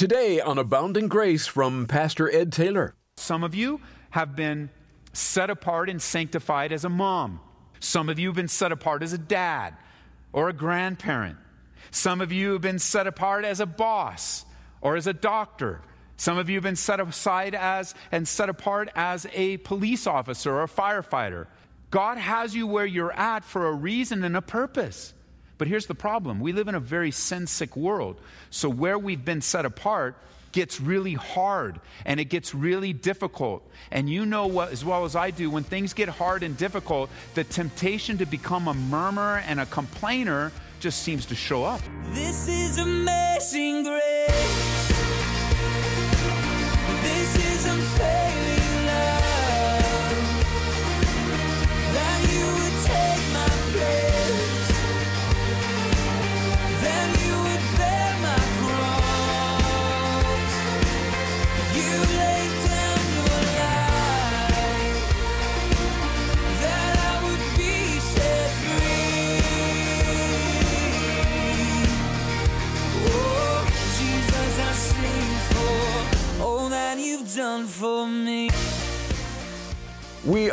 Today on Abounding Grace from Pastor Ed Taylor. Some of you have been set apart and sanctified as a mom. Some of you have been set apart as a dad or a grandparent. Some of you have been set apart as a boss or as a doctor. Some of you have been set aside as and set apart as a police officer or a firefighter. God has you where you're at for a reason and a purpose. But here's the problem we live in a very sin sick world. So, where we've been set apart gets really hard and it gets really difficult. And you know what, as well as I do, when things get hard and difficult, the temptation to become a murmurer and a complainer just seems to show up. This is amazing grace. This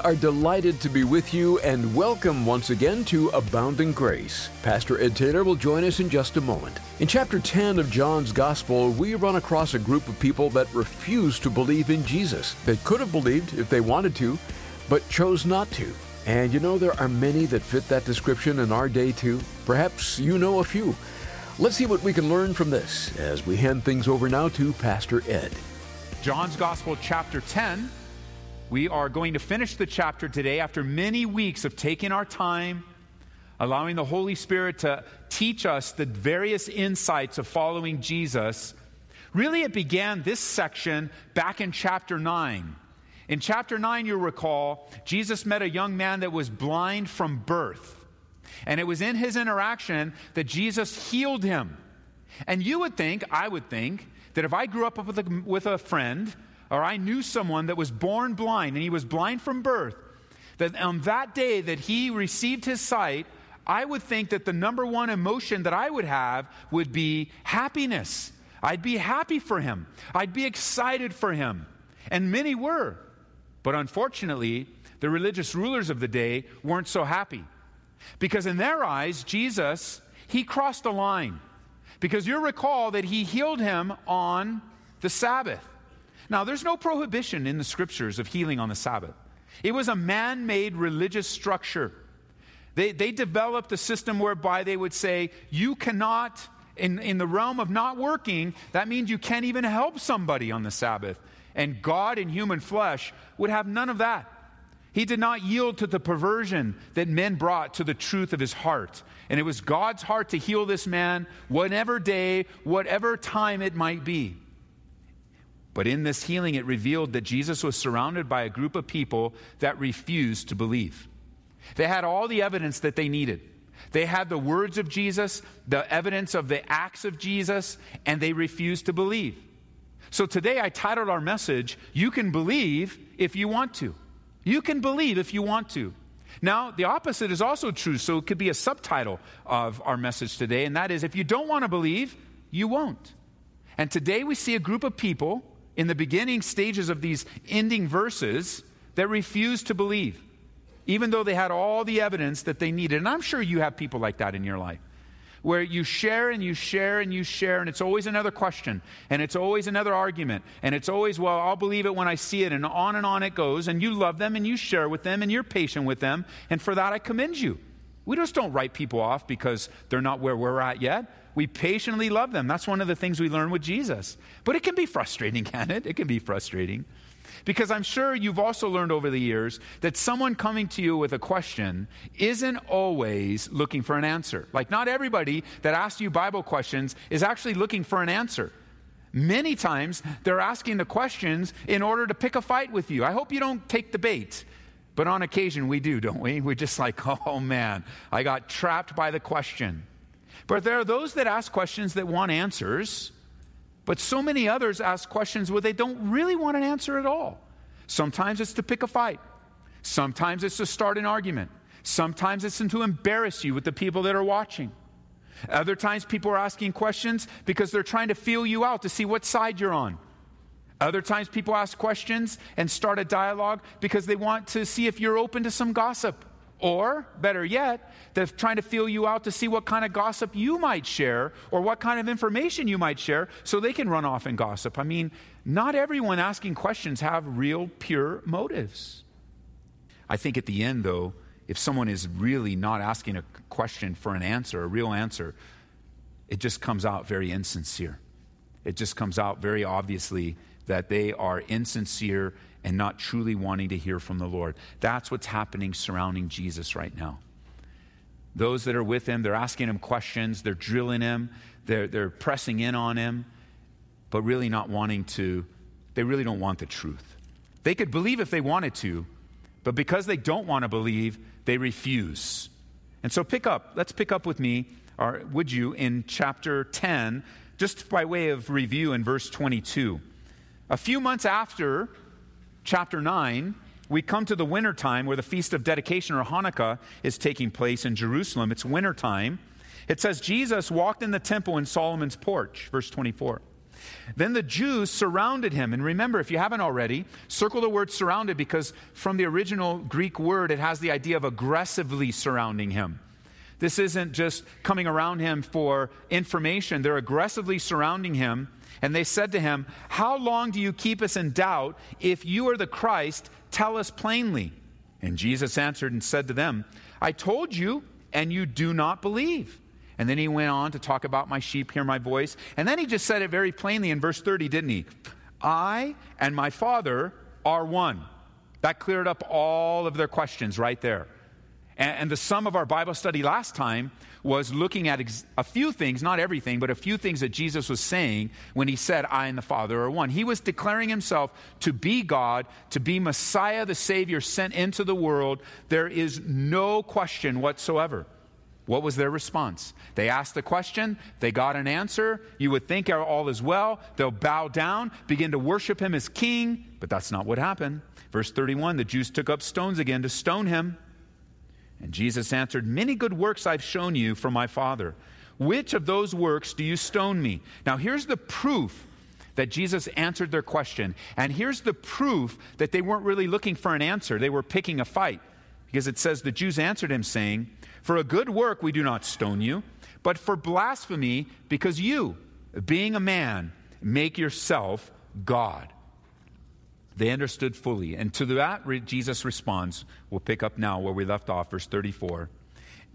are delighted to be with you and welcome once again to Abounding Grace. Pastor Ed Taylor will join us in just a moment. In chapter 10 of John's Gospel, we run across a group of people that refuse to believe in Jesus. They could have believed if they wanted to, but chose not to. And you know, there are many that fit that description in our day too. Perhaps you know a few. Let's see what we can learn from this as we hand things over now to Pastor Ed. John's Gospel, chapter 10. We are going to finish the chapter today after many weeks of taking our time, allowing the Holy Spirit to teach us the various insights of following Jesus. Really, it began this section back in chapter 9. In chapter 9, you'll recall, Jesus met a young man that was blind from birth. And it was in his interaction that Jesus healed him. And you would think, I would think, that if I grew up with a, with a friend or I knew someone that was born blind and he was blind from birth, that on that day that he received his sight, I would think that the number one emotion that I would have would be happiness. I'd be happy for him. I'd be excited for him. And many were. But unfortunately, the religious rulers of the day weren't so happy. Because in their eyes, Jesus, he crossed a line. Because you recall that he healed him on the Sabbath. Now, there's no prohibition in the scriptures of healing on the Sabbath. It was a man made religious structure. They, they developed a system whereby they would say, you cannot, in, in the realm of not working, that means you can't even help somebody on the Sabbath. And God in human flesh would have none of that. He did not yield to the perversion that men brought to the truth of his heart. And it was God's heart to heal this man, whatever day, whatever time it might be. But in this healing, it revealed that Jesus was surrounded by a group of people that refused to believe. They had all the evidence that they needed. They had the words of Jesus, the evidence of the acts of Jesus, and they refused to believe. So today I titled our message, You Can Believe If You Want to. You can believe if you want to. Now, the opposite is also true, so it could be a subtitle of our message today, and that is if you don't want to believe, you won't. And today we see a group of people in the beginning stages of these ending verses that refuse to believe, even though they had all the evidence that they needed. And I'm sure you have people like that in your life where you share and you share and you share, and it's always another question, and it's always another argument, and it's always, well, I'll believe it when I see it, and on and on it goes, and you love them and you share with them and you're patient with them, and for that I commend you. We just don't write people off because they're not where we're at yet. We patiently love them. That's one of the things we learn with Jesus. But it can be frustrating, can it? It can be frustrating. Because I'm sure you've also learned over the years that someone coming to you with a question isn't always looking for an answer. Like, not everybody that asks you Bible questions is actually looking for an answer. Many times they're asking the questions in order to pick a fight with you. I hope you don't take the bait. But on occasion we do, don't we? We're just like, oh man, I got trapped by the question. But there are those that ask questions that want answers, but so many others ask questions where they don't really want an answer at all. Sometimes it's to pick a fight, sometimes it's to start an argument, sometimes it's to embarrass you with the people that are watching. Other times, people are asking questions because they're trying to feel you out to see what side you're on. Other times, people ask questions and start a dialogue because they want to see if you're open to some gossip. Or, better yet, they're trying to feel you out to see what kind of gossip you might share or what kind of information you might share so they can run off and gossip. I mean, not everyone asking questions have real, pure motives. I think at the end, though, if someone is really not asking a question for an answer, a real answer, it just comes out very insincere. It just comes out very obviously that they are insincere and not truly wanting to hear from the Lord. That's what's happening surrounding Jesus right now. Those that are with him, they're asking him questions, they're drilling him, they're, they're pressing in on him, but really not wanting to, they really don't want the truth. They could believe if they wanted to, but because they don't want to believe, they refuse. And so pick up, let's pick up with me, or would you, in chapter 10, just by way of review in verse 22. A few months after chapter 9, we come to the winter time where the feast of dedication or Hanukkah is taking place in Jerusalem. It's winter time. It says Jesus walked in the temple in Solomon's porch, verse 24. Then the Jews surrounded him. And remember, if you haven't already, circle the word surrounded because from the original Greek word, it has the idea of aggressively surrounding him. This isn't just coming around him for information, they're aggressively surrounding him and they said to him, How long do you keep us in doubt? If you are the Christ, tell us plainly. And Jesus answered and said to them, I told you, and you do not believe. And then he went on to talk about my sheep hear my voice. And then he just said it very plainly in verse 30, didn't he? I and my Father are one. That cleared up all of their questions right there. And, the sum of our Bible study last time was looking at a few things, not everything, but a few things that Jesus was saying when he said, I and the Father are one. He was declaring himself to be God, to be Messiah, the Savior sent into the world. There is no question whatsoever. What was their response? They asked the question, they got an answer. You would think all is well. They'll bow down, begin to worship him as king, but that's not what happened. Verse 31 the Jews took up stones again to stone him. And Jesus answered, Many good works I've shown you from my Father. Which of those works do you stone me? Now, here's the proof that Jesus answered their question. And here's the proof that they weren't really looking for an answer, they were picking a fight. Because it says, The Jews answered him, saying, For a good work we do not stone you, but for blasphemy, because you, being a man, make yourself God. They understood fully. And to that, Jesus responds. We'll pick up now where we left off, verse 34.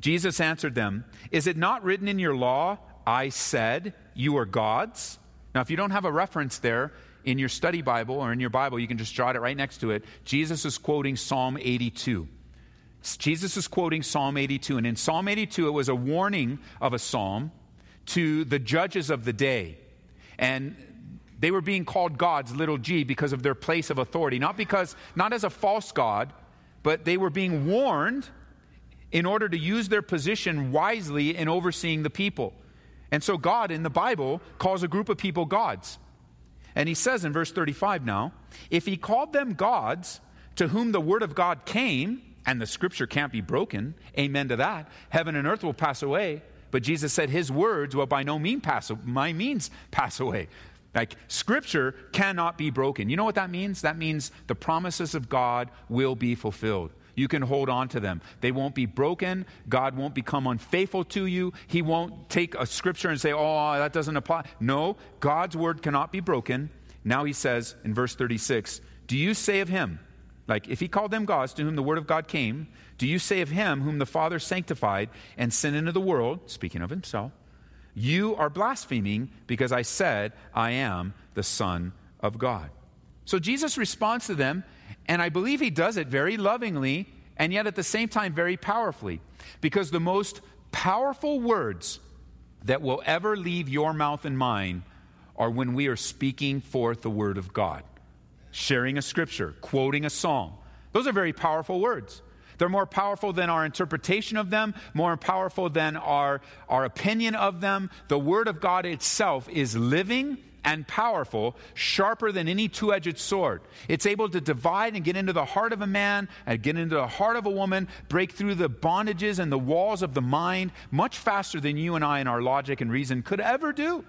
Jesus answered them, Is it not written in your law, I said, you are gods? Now, if you don't have a reference there in your study Bible or in your Bible, you can just jot it right next to it. Jesus is quoting Psalm 82. Jesus is quoting Psalm 82. And in Psalm 82, it was a warning of a psalm to the judges of the day. And they were being called gods, little g, because of their place of authority. Not because, not as a false god, but they were being warned in order to use their position wisely in overseeing the people. And so God in the Bible calls a group of people gods. And he says in verse 35 now, if he called them gods to whom the word of God came, and the scripture can't be broken, amen to that, heaven and earth will pass away. But Jesus said his words will by no means pass, by means pass away. Like, scripture cannot be broken. You know what that means? That means the promises of God will be fulfilled. You can hold on to them. They won't be broken. God won't become unfaithful to you. He won't take a scripture and say, oh, that doesn't apply. No, God's word cannot be broken. Now he says in verse 36, Do you say of him, like if he called them gods to whom the word of God came, do you say of him whom the Father sanctified and sent into the world, speaking of himself, you are blaspheming because I said, I am the Son of God. So Jesus responds to them, and I believe he does it very lovingly and yet at the same time very powerfully. Because the most powerful words that will ever leave your mouth and mine are when we are speaking forth the word of God, sharing a scripture, quoting a song. Those are very powerful words. They're more powerful than our interpretation of them, more powerful than our, our opinion of them. The Word of God itself is living and powerful, sharper than any two edged sword. It's able to divide and get into the heart of a man and get into the heart of a woman, break through the bondages and the walls of the mind much faster than you and I in our logic and reason could ever do.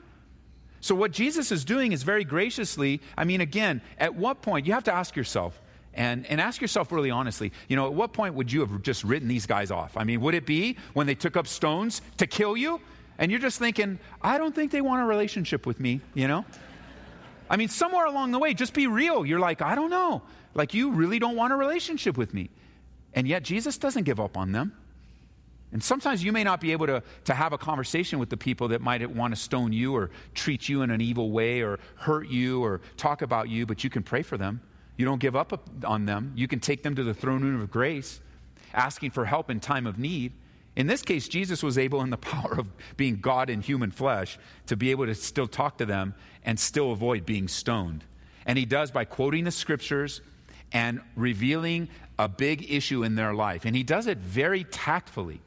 So, what Jesus is doing is very graciously, I mean, again, at what point, you have to ask yourself, and, and ask yourself really honestly, you know, at what point would you have just written these guys off? I mean, would it be when they took up stones to kill you? And you're just thinking, I don't think they want a relationship with me, you know? I mean, somewhere along the way, just be real. You're like, I don't know. Like, you really don't want a relationship with me. And yet, Jesus doesn't give up on them. And sometimes you may not be able to, to have a conversation with the people that might want to stone you or treat you in an evil way or hurt you or talk about you, but you can pray for them. You don't give up on them. You can take them to the throne room of grace, asking for help in time of need. In this case, Jesus was able, in the power of being God in human flesh, to be able to still talk to them and still avoid being stoned. And he does by quoting the scriptures and revealing a big issue in their life. And he does it very tactfully.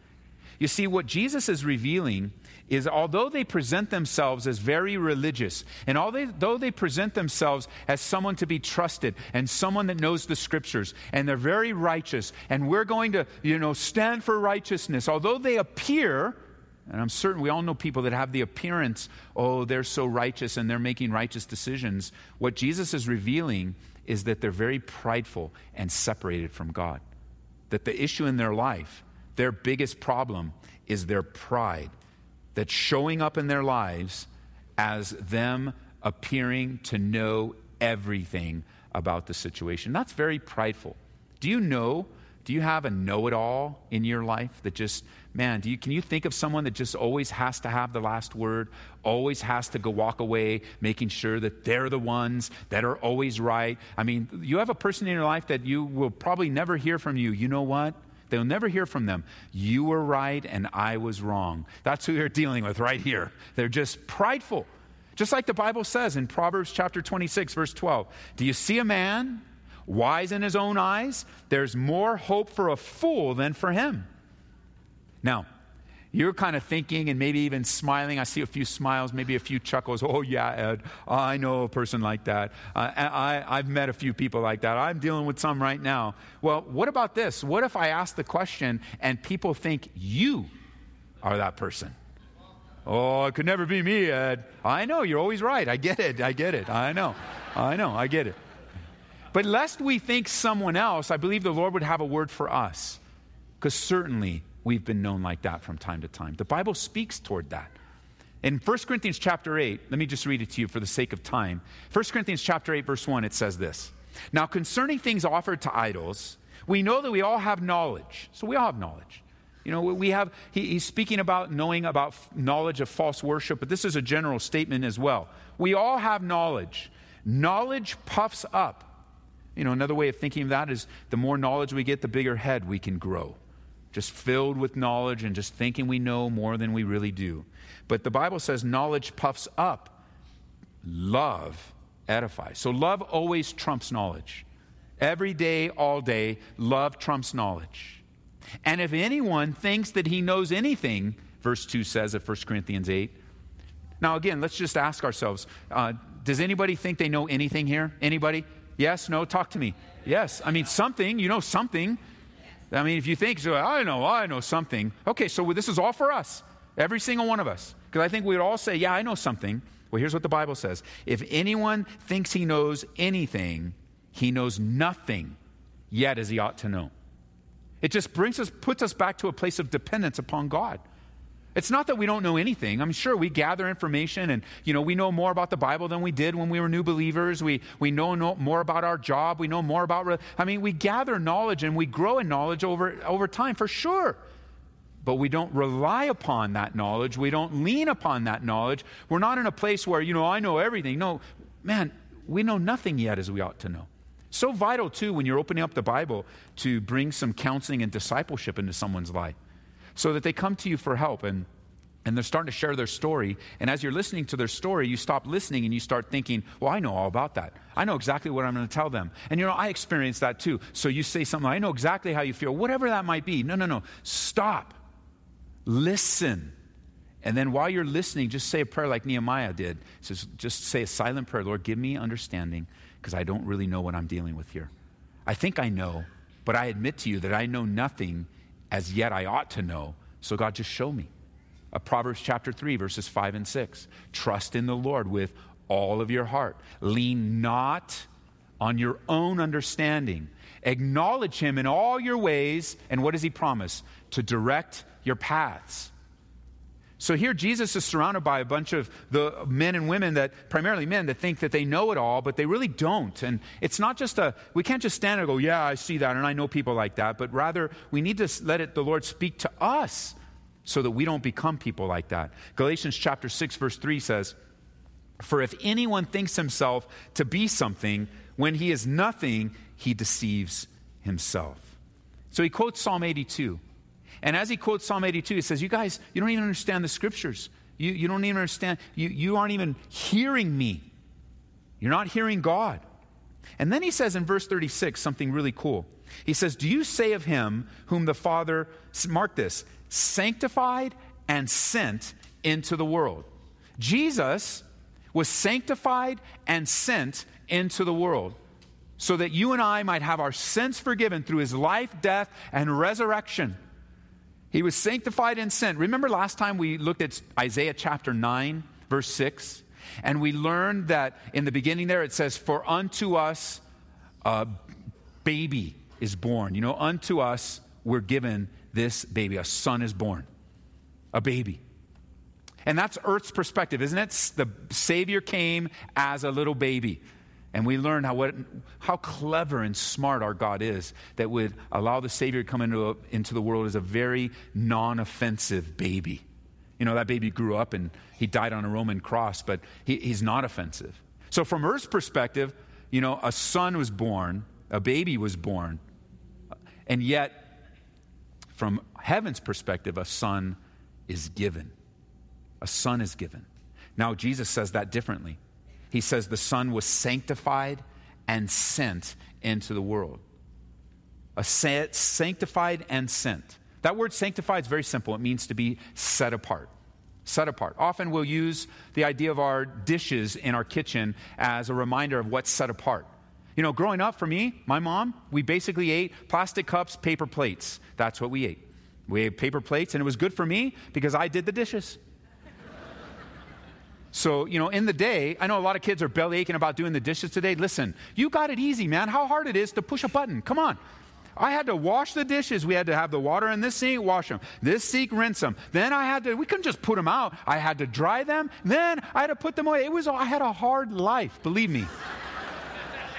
You see, what Jesus is revealing is although they present themselves as very religious, and although they present themselves as someone to be trusted and someone that knows the scriptures, and they're very righteous, and we're going to, you know, stand for righteousness, although they appear, and I'm certain we all know people that have the appearance, oh, they're so righteous and they're making righteous decisions. What Jesus is revealing is that they're very prideful and separated from God. That the issue in their life their biggest problem is their pride that's showing up in their lives as them appearing to know everything about the situation. That's very prideful. Do you know? Do you have a know it all in your life that just, man, do you, can you think of someone that just always has to have the last word, always has to go walk away, making sure that they're the ones that are always right? I mean, you have a person in your life that you will probably never hear from you. You know what? They'll never hear from them. You were right and I was wrong. That's who they're dealing with right here. They're just prideful. Just like the Bible says in Proverbs chapter 26, verse 12. Do you see a man wise in his own eyes? There's more hope for a fool than for him. Now, you're kind of thinking and maybe even smiling. I see a few smiles, maybe a few chuckles. Oh, yeah, Ed, I know a person like that. Uh, I, I've met a few people like that. I'm dealing with some right now. Well, what about this? What if I ask the question and people think you are that person? Oh, it could never be me, Ed. I know, you're always right. I get it. I get it. I know. I know. I get it. But lest we think someone else, I believe the Lord would have a word for us. Because certainly we've been known like that from time to time. The Bible speaks toward that. In 1 Corinthians chapter 8, let me just read it to you for the sake of time. 1 Corinthians chapter 8 verse 1 it says this. Now concerning things offered to idols, we know that we all have knowledge. So we all have knowledge. You know, we have, he, he's speaking about knowing about knowledge of false worship, but this is a general statement as well. We all have knowledge. Knowledge puffs up. You know, another way of thinking of that is the more knowledge we get, the bigger head we can grow just filled with knowledge and just thinking we know more than we really do. But the Bible says knowledge puffs up, love edifies. So love always trumps knowledge. Every day, all day, love trumps knowledge. And if anyone thinks that he knows anything, verse 2 says of 1 Corinthians 8. Now, again, let's just ask ourselves uh, does anybody think they know anything here? Anybody? Yes? No? Talk to me. Yes. I mean, something. You know something. I mean, if you think, so I know, I know something. Okay, so this is all for us, every single one of us. Because I think we'd all say, yeah, I know something. Well, here's what the Bible says If anyone thinks he knows anything, he knows nothing yet as he ought to know. It just brings us, puts us back to a place of dependence upon God. It's not that we don't know anything. I'm sure we gather information and, you know, we know more about the Bible than we did when we were new believers. We, we know, know more about our job. We know more about, I mean, we gather knowledge and we grow in knowledge over, over time for sure. But we don't rely upon that knowledge. We don't lean upon that knowledge. We're not in a place where, you know, I know everything. No, man, we know nothing yet as we ought to know. So vital, too, when you're opening up the Bible to bring some counseling and discipleship into someone's life so that they come to you for help and and they're starting to share their story. And as you're listening to their story, you stop listening and you start thinking, well, I know all about that. I know exactly what I'm going to tell them. And you know, I experienced that too. So you say something, I know exactly how you feel, whatever that might be. No, no, no. Stop. Listen And then while you're listening, just say a prayer like Nehemiah did. Says, just say a silent prayer Lord, give me understanding because I don't really know what I'm dealing with here. I think I know, but I admit to you that I know nothing as yet I ought to know. So, God, just show me. Uh, Proverbs chapter 3, verses 5 and 6. Trust in the Lord with all of your heart. Lean not on your own understanding. Acknowledge him in all your ways. And what does he promise? To direct your paths. So here Jesus is surrounded by a bunch of the men and women that, primarily men, that think that they know it all, but they really don't. And it's not just a, we can't just stand and go, yeah, I see that, and I know people like that, but rather we need to let it, the Lord speak to us so that we don't become people like that. Galatians chapter 6, verse 3 says, For if anyone thinks himself to be something, when he is nothing, he deceives himself. So he quotes Psalm 82. And as he quotes Psalm 82, he says, You guys, you don't even understand the scriptures. You, you don't even understand. You, you aren't even hearing me. You're not hearing God. And then he says in verse 36 something really cool. He says, Do you say of him whom the Father, mark this, sanctified and sent into the world? Jesus was sanctified and sent into the world so that you and I might have our sins forgiven through his life, death, and resurrection. He was sanctified in sin. Remember last time we looked at Isaiah chapter 9, verse 6? And we learned that in the beginning there it says, For unto us a baby is born. You know, unto us we're given this baby. A son is born, a baby. And that's Earth's perspective, isn't it? The Savior came as a little baby. And we learn how, what, how clever and smart our God is that would allow the Savior to come into, a, into the world as a very non offensive baby. You know, that baby grew up and he died on a Roman cross, but he, he's not offensive. So, from Earth's perspective, you know, a son was born, a baby was born, and yet, from heaven's perspective, a son is given. A son is given. Now, Jesus says that differently he says the Son was sanctified and sent into the world. A sanctified and sent. That word sanctified is very simple. It means to be set apart. Set apart. Often we'll use the idea of our dishes in our kitchen as a reminder of what's set apart. You know, growing up for me, my mom, we basically ate plastic cups, paper plates. That's what we ate. We ate paper plates, and it was good for me because I did the dishes. So, you know, in the day, I know a lot of kids are belly aching about doing the dishes today. Listen, you got it easy, man. How hard it is to push a button. Come on. I had to wash the dishes. We had to have the water in this sink, wash them. This sink, rinse them. Then I had to, we couldn't just put them out. I had to dry them. Then I had to put them away. It was, I had a hard life, believe me.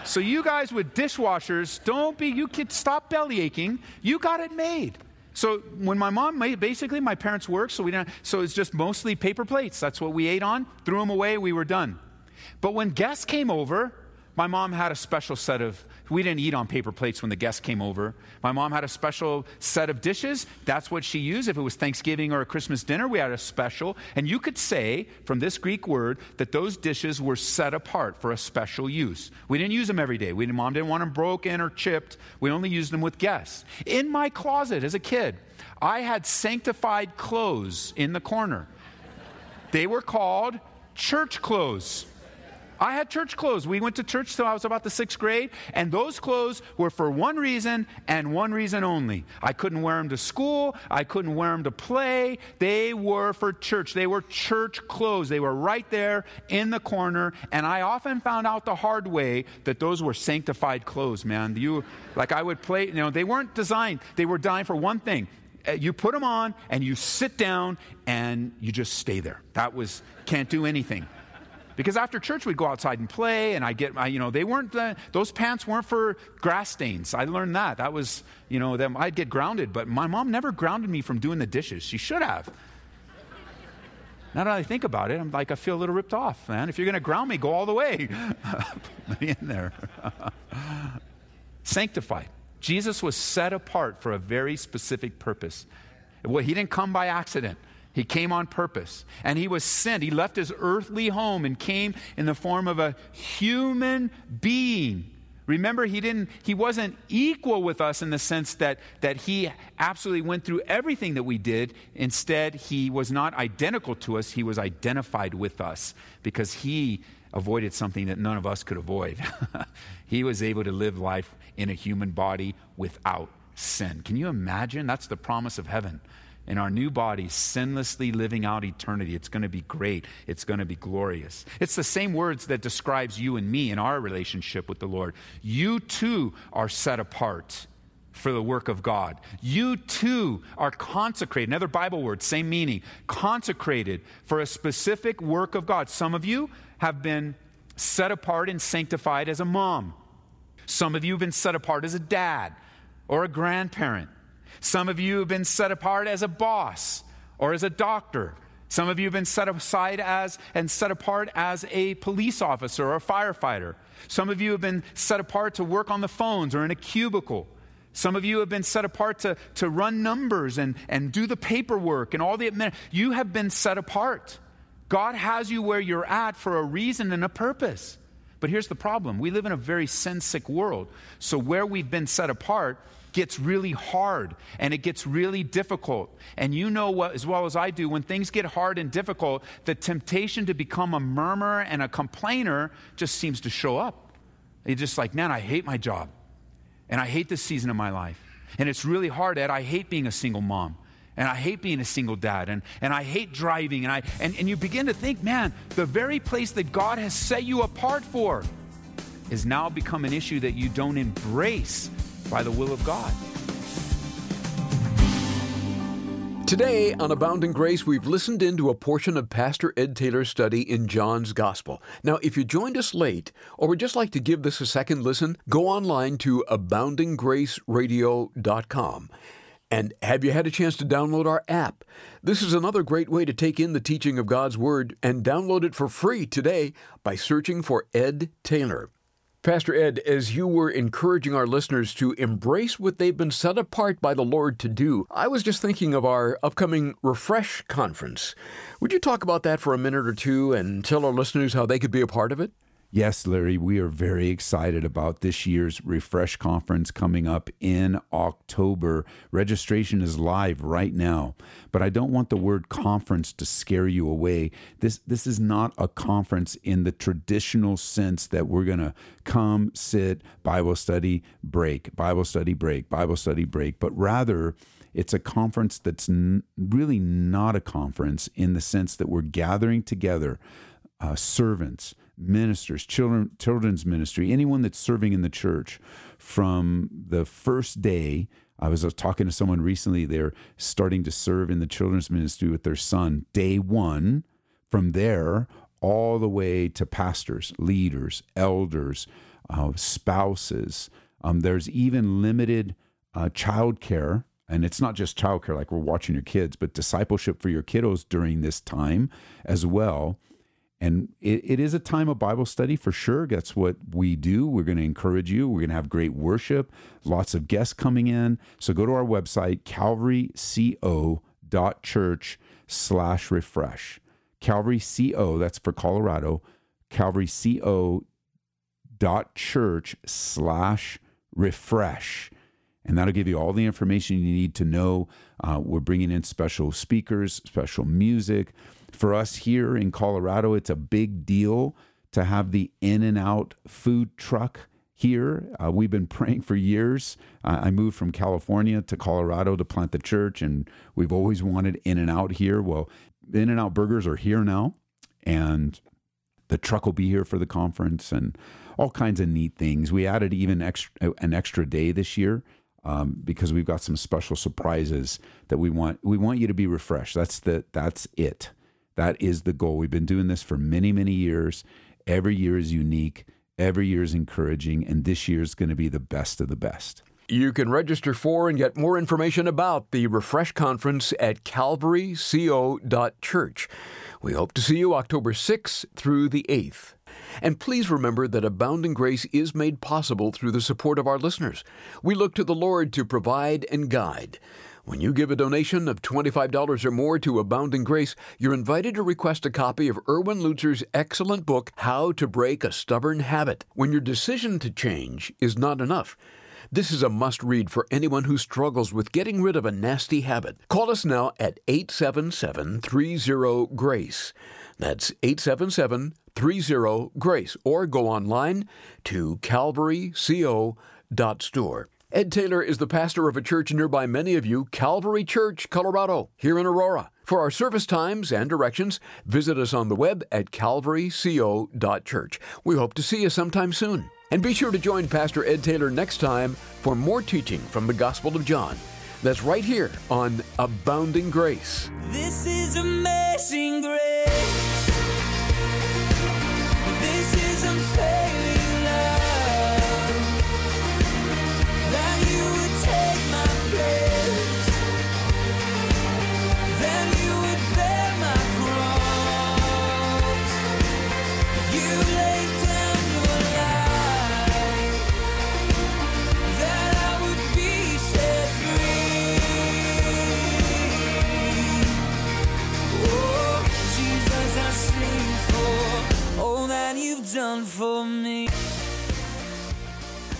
so you guys with dishwashers, don't be, you kids, stop belly aching. You got it made. So when my mom basically my parents worked, so we didn't, so it's just mostly paper plates. That's what we ate on. Threw them away. We were done. But when guests came over, my mom had a special set of, we didn't eat on paper plates when the guests came over. My mom had a special set of dishes. That's what she used. If it was Thanksgiving or a Christmas dinner, we had a special. And you could say from this Greek word that those dishes were set apart for a special use. We didn't use them every day. We, mom didn't want them broken or chipped. We only used them with guests. In my closet as a kid, I had sanctified clothes in the corner. They were called church clothes. I had church clothes. We went to church till I was about the sixth grade, and those clothes were for one reason and one reason only. I couldn't wear them to school, I couldn't wear them to play. They were for church. They were church clothes. They were right there in the corner, and I often found out the hard way that those were sanctified clothes, man. You, like I would play, you know, they weren't designed, they were designed for one thing uh, you put them on and you sit down and you just stay there. That was, can't do anything. Because after church, we'd go outside and play, and I get, I, you know, they weren't, uh, those pants weren't for grass stains. I learned that. That was, you know, them, I'd get grounded, but my mom never grounded me from doing the dishes. She should have. now that I think about it, I'm like, I feel a little ripped off, man. If you're going to ground me, go all the way. Put me in there. Sanctified. Jesus was set apart for a very specific purpose. Well, he didn't come by accident. He came on purpose. And he was sent. He left his earthly home and came in the form of a human being Remember, he didn't he wasn't equal with us in the sense that, that he absolutely went through everything that we did. Instead, he was not identical to us, he was identified with us because he avoided something that none of us could avoid. he was able to live life in a human body without sin. Can you imagine? That's the promise of heaven in our new bodies, sinlessly living out eternity. It's going to be great. It's going to be glorious. It's the same words that describes you and me in our relationship with the Lord. You too are set apart for the work of God. You too are consecrated. Another Bible word, same meaning. Consecrated for a specific work of God. Some of you have been set apart and sanctified as a mom. Some of you have been set apart as a dad or a grandparent. Some of you have been set apart as a boss or as a doctor. Some of you have been set aside as and set apart as a police officer or a firefighter. Some of you have been set apart to work on the phones or in a cubicle. Some of you have been set apart to, to run numbers and, and do the paperwork and all the. admin. You have been set apart. God has you where you're at for a reason and a purpose. But here's the problem we live in a very sin sick world. So, where we've been set apart, gets really hard and it gets really difficult. And you know what, as well as I do, when things get hard and difficult, the temptation to become a murmurer and a complainer just seems to show up. You're just like, man, I hate my job. And I hate this season of my life. And it's really hard, Ed. I hate being a single mom. And I hate being a single dad. And, and I hate driving. And, I, and, and you begin to think, man, the very place that God has set you apart for is now become an issue that you don't embrace by the will of God. Today on Abounding Grace, we've listened into a portion of Pastor Ed Taylor's study in John's Gospel. Now, if you joined us late or would just like to give this a second listen, go online to aboundinggraceradio.com. And have you had a chance to download our app? This is another great way to take in the teaching of God's Word and download it for free today by searching for Ed Taylor. Pastor Ed, as you were encouraging our listeners to embrace what they've been set apart by the Lord to do, I was just thinking of our upcoming Refresh conference. Would you talk about that for a minute or two and tell our listeners how they could be a part of it? Yes, Larry, we are very excited about this year's Refresh Conference coming up in October. Registration is live right now, but I don't want the word conference to scare you away. This this is not a conference in the traditional sense that we're going to come, sit, Bible study, break, Bible study, break, Bible study, break, but rather it's a conference that's n- really not a conference in the sense that we're gathering together uh, servants, ministers, children, children's ministry, anyone that's serving in the church from the first day. I was talking to someone recently, they're starting to serve in the children's ministry with their son day one. From there, all the way to pastors, leaders, elders, uh, spouses. Um, there's even limited uh, childcare and it's not just childcare like we're watching your kids, but discipleship for your kiddos during this time as well. And it, it is a time of Bible study for sure. That's what we do. We're going to encourage you. We're going to have great worship, lots of guests coming in. So go to our website, calvaryco.church slash refresh. Calvary CO, that's for Colorado, calvaryco.church slash refresh. And that'll give you all the information you need to know. Uh, we're bringing in special speakers, special music for us here in Colorado, it's a big deal to have the In-N-Out food truck here. Uh, we've been praying for years. Uh, I moved from California to Colorado to plant the church, and we've always wanted In-N-Out here. Well, In-N-Out burgers are here now, and the truck will be here for the conference and all kinds of neat things. We added even extra, an extra day this year. Um, because we've got some special surprises that we want we want you to be refreshed. That's the that's it. That is the goal. We've been doing this for many, many years. Every year is unique, every year is encouraging, and this year is going to be the best of the best. You can register for and get more information about the Refresh Conference at calvaryco.church. We hope to see you October 6th through the 8th. And please remember that Abounding Grace is made possible through the support of our listeners. We look to the Lord to provide and guide. When you give a donation of $25 or more to Abounding Grace, you're invited to request a copy of Erwin Lutzer's excellent book, How to Break a Stubborn Habit, when your decision to change is not enough. This is a must read for anyone who struggles with getting rid of a nasty habit. Call us now at 877 30 GRACE. That's 877 30 GRACE. Or go online to calvaryco.store. Ed Taylor is the pastor of a church nearby many of you, Calvary Church, Colorado, here in Aurora. For our service times and directions, visit us on the web at calvaryco.church. We hope to see you sometime soon. And be sure to join Pastor Ed Taylor next time for more teaching from the Gospel of John. That's right here on Abounding Grace. This is amazing grace.